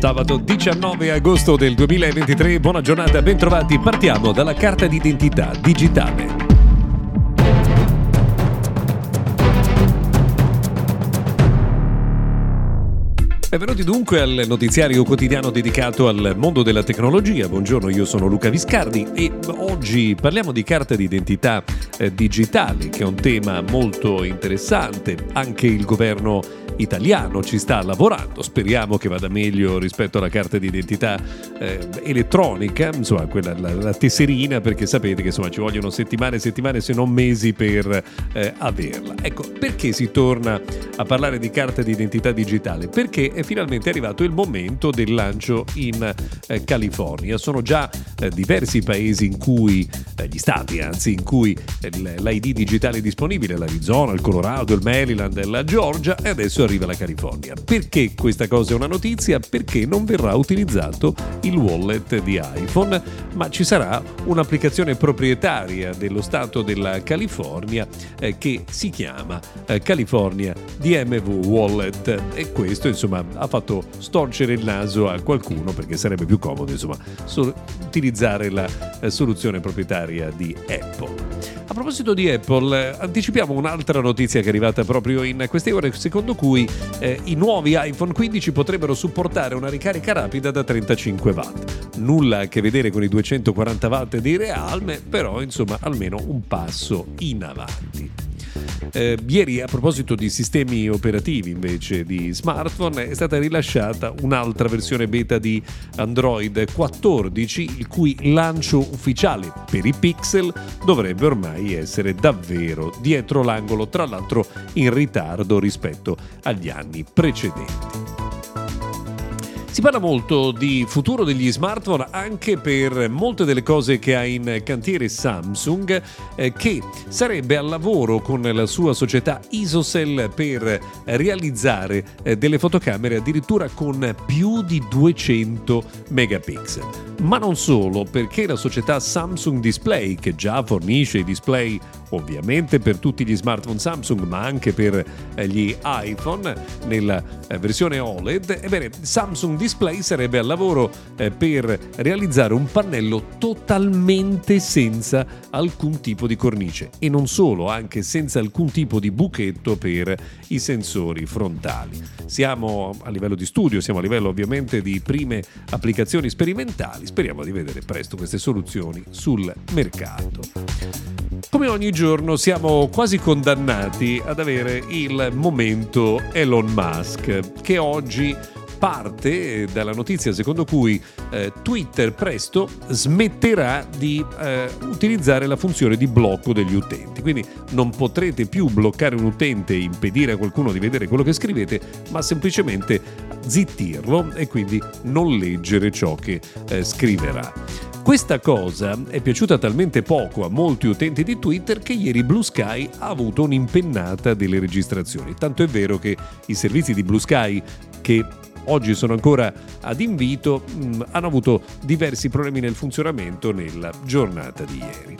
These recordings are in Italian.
Sabato 19 agosto del 2023, buona giornata, bentrovati. Partiamo dalla carta d'identità digitale. Benvenuti dunque al notiziario quotidiano dedicato al mondo della tecnologia. Buongiorno, io sono Luca Viscardi e oggi parliamo di carta d'identità eh, digitale, che è un tema molto interessante. Anche il governo italiano ci sta lavorando, speriamo che vada meglio rispetto alla carta d'identità eh, elettronica, insomma quella, la, la, tesserina, perché sapete che insomma ci vogliono settimane e settimane se non mesi per eh, averla. Ecco, perché si torna a parlare di carta d'identità digitale? Perché è finalmente arrivato il momento del lancio in eh, California. Sono già eh, diversi paesi in cui, eh, gli stati anzi, in cui eh, l'ID digitale è disponibile, l'Arizona, il Colorado, il Maryland, la Georgia e adesso arriva la California. Perché questa cosa è una notizia? Perché non verrà utilizzato il wallet di iPhone, ma ci sarà un'applicazione proprietaria dello Stato della California eh, che si chiama eh, California DMV Wallet e questo insomma ha fatto storcere il naso a qualcuno perché sarebbe più comodo insomma so- utilizzare la eh, soluzione proprietaria di Apple. A proposito di Apple, anticipiamo un'altra notizia che è arrivata proprio in queste ore, secondo cui eh, i nuovi iPhone 15 potrebbero supportare una ricarica rapida da 35 watt. Nulla a che vedere con i 240 watt di Realme, però insomma almeno un passo in avanti. Eh, ieri a proposito di sistemi operativi invece di smartphone è stata rilasciata un'altra versione beta di Android 14 il cui lancio ufficiale per i pixel dovrebbe ormai essere davvero dietro l'angolo, tra l'altro in ritardo rispetto agli anni precedenti. Si parla molto di futuro degli smartphone anche per molte delle cose che ha in cantiere Samsung, eh, che sarebbe al lavoro con la sua società Isocell per realizzare eh, delle fotocamere addirittura con più di 200 megapixel. Ma non solo, perché la società Samsung Display, che già fornisce i display ovviamente per tutti gli smartphone Samsung ma anche per eh, gli iPhone nella eh, versione OLED, ebbene Samsung Display sarebbe al lavoro eh, per realizzare un pannello totalmente senza alcun tipo di cornice e non solo, anche senza alcun tipo di buchetto per i sensori frontali. Siamo a livello di studio, siamo a livello ovviamente di prime applicazioni sperimentali, speriamo di vedere presto queste soluzioni sul mercato. Come ogni giorno siamo quasi condannati ad avere il momento Elon Musk, che oggi parte dalla notizia secondo cui eh, Twitter presto smetterà di eh, utilizzare la funzione di blocco degli utenti. Quindi non potrete più bloccare un utente e impedire a qualcuno di vedere quello che scrivete, ma semplicemente zittirlo e quindi non leggere ciò che eh, scriverà. Questa cosa è piaciuta talmente poco a molti utenti di Twitter che ieri Blue Sky ha avuto un'impennata delle registrazioni. Tanto è vero che i servizi di Blue Sky che oggi sono ancora ad invito, mm, hanno avuto diversi problemi nel funzionamento nella giornata di ieri.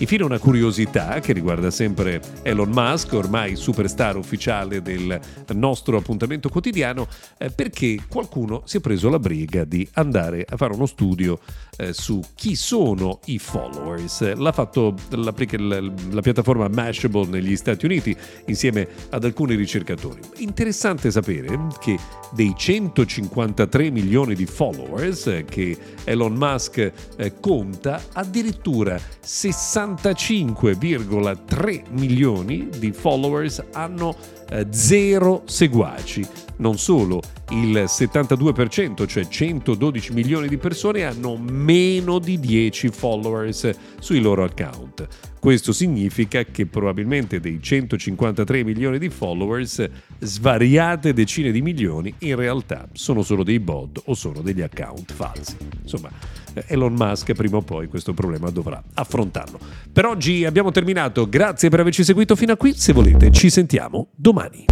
Infine una curiosità che riguarda sempre Elon Musk, ormai superstar ufficiale del nostro appuntamento quotidiano, eh, perché qualcuno si è preso la briga di andare a fare uno studio eh, su chi sono i followers. L'ha fatto la, la piattaforma Mashable negli Stati Uniti insieme ad alcuni ricercatori. Interessante sapere che dei 153 milioni di followers eh, che Elon Musk eh, conta, addirittura 60 45,3 milioni di followers hanno eh, zero seguaci. Non solo, il 72%, cioè 112 milioni di persone, hanno meno di 10 followers sui loro account. Questo significa che probabilmente dei 153 milioni di followers, svariate decine di milioni in realtà sono solo dei bot o sono degli account falsi. Insomma, Elon Musk prima o poi questo problema dovrà affrontarlo. Per oggi abbiamo terminato, grazie per averci seguito fino a qui, se volete ci sentiamo domani.